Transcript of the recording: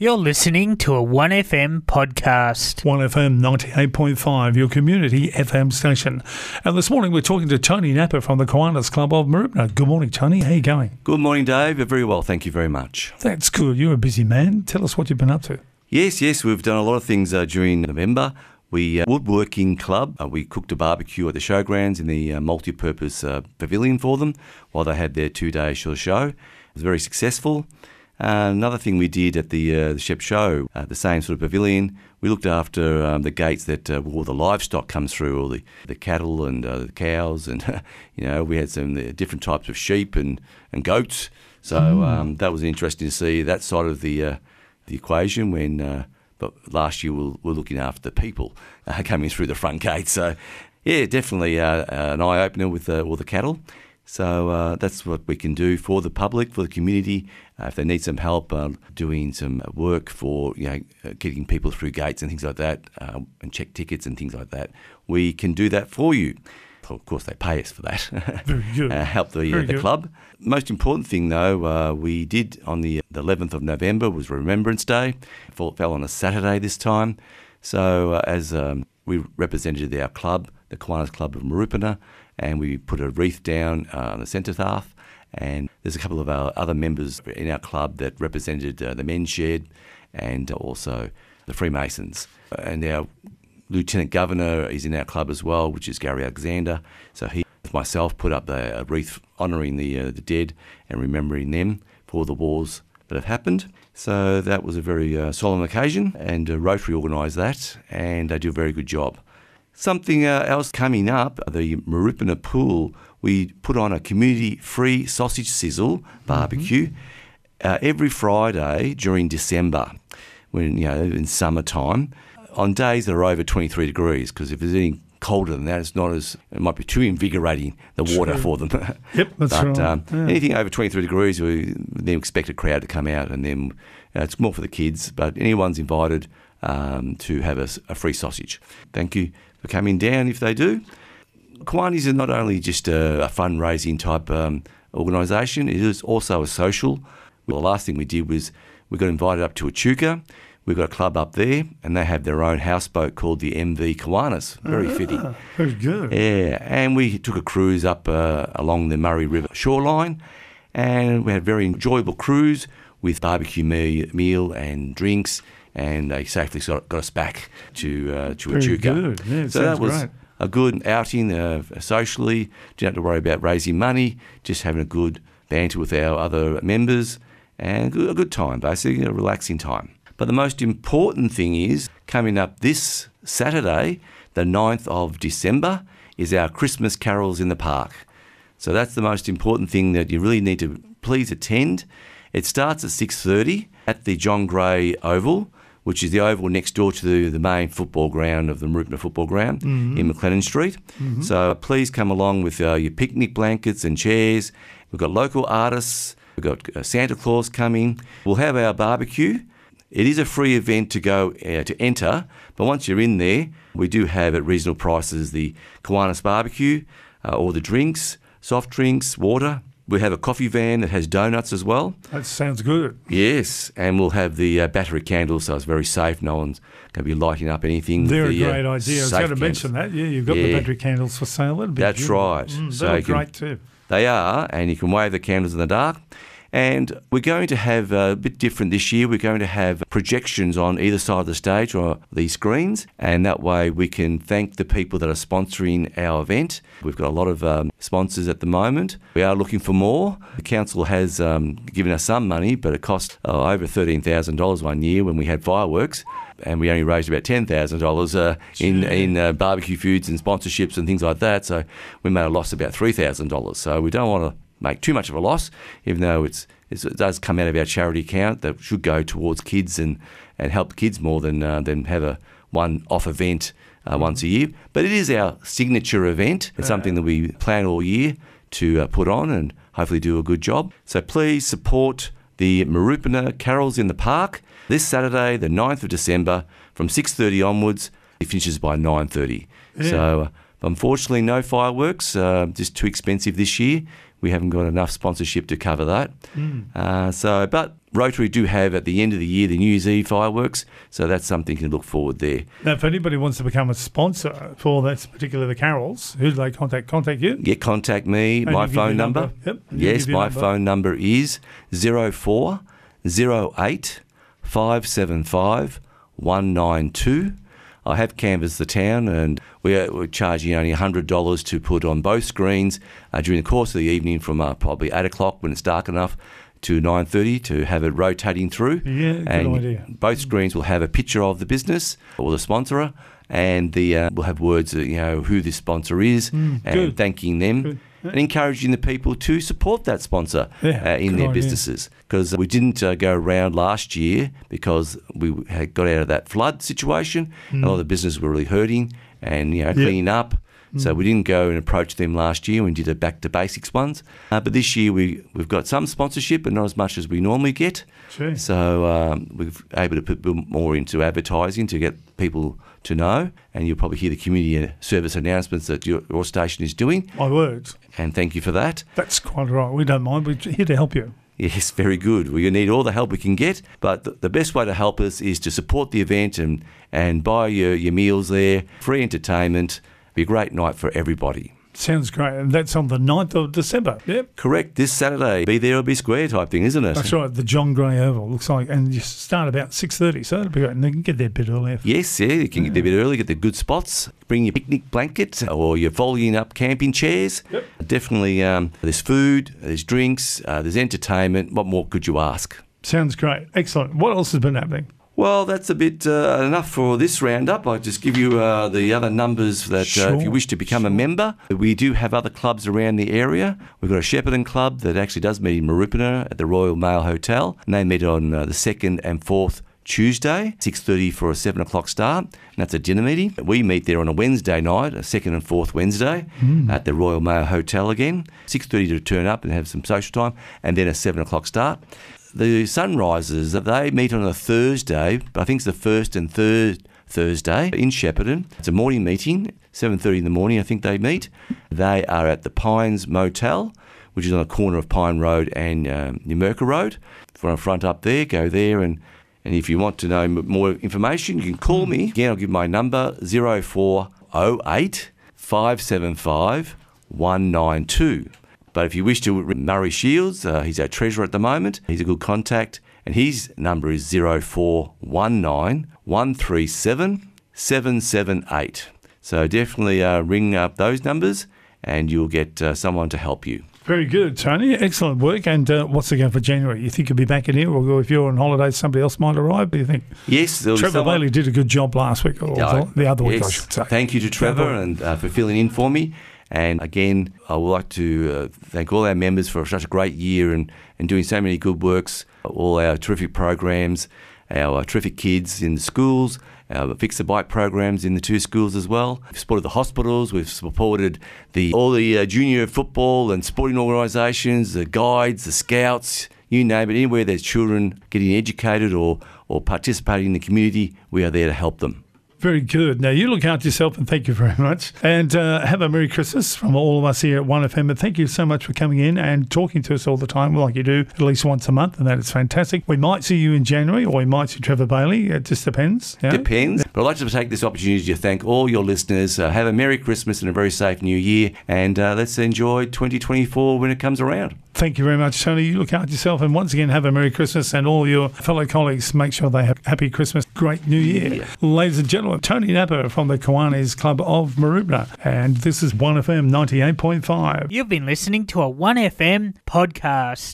You're listening to a 1FM podcast. 1FM 98.5, your community FM station. And this morning we're talking to Tony Nappa from the Kiwanis Club of Mooroopna. Good morning, Tony. How are you going? Good morning, Dave. Very well, thank you very much. That's good. You're a busy man. Tell us what you've been up to. Yes, yes, we've done a lot of things uh, during November. We uh, woodworking club. Uh, we cooked a barbecue at the showgrounds in the uh, multi-purpose uh, pavilion for them while they had their two-day show. It was very successful. Uh, another thing we did at the, uh, the Shep Show, uh, the same sort of pavilion, we looked after um, the gates that uh, all the livestock comes through, all the, the cattle and uh, the cows, and you know we had some different types of sheep and, and goats. So mm. um, that was interesting to see that side of the uh, the equation. When uh, but last year we were looking after the people coming through the front gate. So yeah, definitely an eye opener with all the cattle. So uh, that's what we can do for the public, for the community. Uh, if they need some help uh, doing some work for you know uh, getting people through gates and things like that, uh, and check tickets and things like that, we can do that for you. Of course, they pay us for that. Very good. Uh, help the, the club. Most important thing, though, we did on the, the 11th of November was Remembrance Day. It fell on a Saturday this time. So as um, we represented our club, the Kiwanis Club of Mooroopna, and we put a wreath down uh, on the cenotaph. And there's a couple of our other members in our club that represented uh, the men's shed and also the Freemasons. And our lieutenant governor is in our club as well, which is Gary Alexander. So he, myself, put up a wreath honouring the uh, the dead and remembering them for the wars that have happened. So that was a very uh, solemn occasion, and uh, Rotary organised that, and they do a very good job. Something uh, else coming up, the Mooroopna Pool, we put on a community free sausage sizzle barbecue mm-hmm. uh, every Friday during December, when, you know, in summertime, on days that are over 23 degrees, because if there's any colder than that, it's not as, it might be too invigorating, the water for them. Yep, that's but, right. Um, yeah. Anything over 23 degrees, we then expect a crowd to come out, and then uh, it's more for the kids, but anyone's invited um, to have a, a free sausage. Thank you for coming down if they do. Kiwanis are not only just a, a fundraising type um, organisation, it is also a social. Well, the last thing we did was we got invited up to Echuca. We've got a club up there, and they have their own houseboat called the MV Kiwanis. Very Ah, fitting. Very good. Yeah, and we took a cruise up uh, along the Murray River shoreline, and we had a very enjoyable cruise with barbecue meal and drinks, and they safely got, got us back to uh, to Very Echuca. good. Yeah, so that was great. a good outing uh, socially. Didn't have to worry about raising money, just having a good banter with our other members, and a good, a good time, basically a relaxing time. But the most important thing is coming up this Saturday, the 9th of December, is our Christmas carols in the park. So that's the most important thing that you really need to please attend. It starts at 6:30 at the John Gray Oval, which is the oval next door to the, the main football ground of the Mooroopna Football Ground in McLennan Street. So please come along with uh, your picnic blankets and chairs. We've got local artists. We've got uh, Santa Claus coming. We'll have our barbecue. It is a free event to go uh, to enter, but once you're in there, we do have at reasonable prices the Kiwanis barbecue, uh, all the drinks, soft drinks, water. We have a coffee van that has donuts as well. That sounds good. Yes, and we'll have the uh, battery candles, so it's very safe. No one's going to be lighting up anything. They're a the, uh, great idea. I was going to candles. mention that. Yeah, you've got the battery candles for sale. That'd be That's right. Mm, So they're great too. They are, and you can wave the candles in the dark. And we're going to have a bit different this year. We're going to have projections on either side of the stage or these screens, and that way we can thank the people that are sponsoring our event. We've got a lot of um, sponsors at the moment. We are looking for more. The council has um, given us some money, but it cost uh, over $13,000 one year when we had fireworks. And we only raised about ten thousand dollars uh, in in uh, barbecue foods and sponsorships and things like that. So we made a loss of about three thousand dollars. So we don't want to make too much of a loss, even though it's, it's, it does come out of our charity account that should go towards kids and, and help kids more than uh, than have a one off event uh, once a year. But it is our signature event. It's something that we plan all year to uh, put on and hopefully do a good job. So please support the Mooroopna Carols in the Park this Saturday, the 9th of December, from 6:30 onwards. It finishes by 9:30. Yeah. So uh, Unfortunately, no fireworks, uh, just too expensive this year. We haven't got enough sponsorship to cover that. Uh, so, but Rotary do have at the end of the year the New Year's Eve fireworks, so that's something to look forward there. Now, if anybody wants to become a sponsor for that particular the carols, who do they contact? Contact you. Yeah, contact me. And my phone number. number. Yep, Yes, my number. phone number is 04 08 575 192. I have canvassed the town and we're, we're charging only $100 to put on both screens uh, during the course of the evening from uh, probably 8 o'clock when it's dark enough to 9.30 to have it rotating through. Yeah, good and idea. Both screens will have a picture of the business or the sponsor and the uh, will have words, uh, you know, who this sponsor is and Mm, good. thanking them Good. And encouraging the people to support that sponsor Yeah, uh, in their businesses. Because we didn't uh, go around last year because we had got out of that flood situation. A lot of the businesses were really hurting and you know cleaning up. So we didn't go and approach them last year. We did a back to basics ones. Uh, but this year we we've got some sponsorship, but not as much as we normally get. Sure. So um, we're able to put more into advertising to get people to know. And you'll probably hear the community service announcements that your, your station is doing. My words. And thank you for that. That's quite right. We don't mind. We're here to help you. Yes, very good. We need all the help we can get, but the, the best way to help us is to support the event and, and buy your, your meals there, free entertainment. Be a great night for everybody. Sounds great. And that's on the 9th of December. Yep. Correct, this Saturday. Be there or be square type thing, isn't it? That's right. The John Gray Oval looks like, and you start about 6.30, so that'll be great. And they can get there a bit earlier. Yes, yeah, you can get there a bit early, get the good spots. Bring your picnic blanket or your folding up camping chairs. Yep. Definitely, um, there's food, there's drinks, uh, there's entertainment. What more could you ask? Sounds great. Excellent. What else has been happening? Well, that's a bit uh, enough for this roundup. I'll just give you uh, the other numbers that uh, if you wish to become a member. We do have other clubs around the area. We've got a Shepparton club that actually does meet in Mooroopna at the Royal Mail Hotel. And they meet on uh, the 2nd and 4th Tuesday, 6.30 for a 7 o'clock start. And that's a dinner meeting. We meet there on a Wednesday night, a second and fourth Wednesday, at the Royal Mail Hotel again. 6.30 to turn up and have some social time, and then a 7 o'clock start. The Sunrisers, they meet on a Thursday, but I think it's the first and third Thursday in Shepparton. It's a morning meeting, 7.30 in the morning I think they meet. They are at the Pines Motel, which is on the corner of Pine Road and um, Numurkah Road. From front up there, go there and and if you want to know more information, you can call me. Again, I'll give my number 0408 575 192. But if you wish to, Murray Shields, uh, he's our treasurer at the moment. He's a good contact, and his number is 0419 137 778. So definitely uh, ring up those numbers, and you'll get uh, someone to help you. Very good, Tony. Excellent work. And uh, what's the go for January? You think you'll be back in here, or if you're on holiday, somebody else might arrive? Do you think? Yes, Trevor someone- Bailey did a good job last week, or Yeah, the other week, I yes. should say. Thank you to Trevor and uh, for filling in for me. And again, I would like to uh, thank all our members for such a great year and, and doing so many good works, all our terrific programs, our terrific kids in the schools, our Fix the Bike programs in the two schools as well. We've supported the hospitals, we've supported the all the uh, junior football and sporting organisations, the guides, the scouts, you name it, anywhere there's children getting educated or, or participating in the community, we are there to help them. Very good. Now, you look after yourself and thank you very much. And uh, have a Merry Christmas from all of us here at 1FM. And thank you so much for coming in and talking to us all the time, like you do at least once a month. And that is fantastic. We might see you in January or we might see Trevor Bailey. It just depends. yeah? Depends. But I'd like to take this opportunity to thank all your listeners. Uh, have a Merry Christmas and a very safe New Year. And uh, let's enjoy 2024 when it comes around. Thank you very much, Tony. You look after yourself. And once again, have a Merry Christmas. And all your fellow colleagues, make sure they have Happy Christmas, great New Year. Yeah. Ladies and gentlemen, Tony Nappa from the Kiwanis Club of Mooroopna. And this is 1FM 98.5. You've been listening to a 1FM podcast.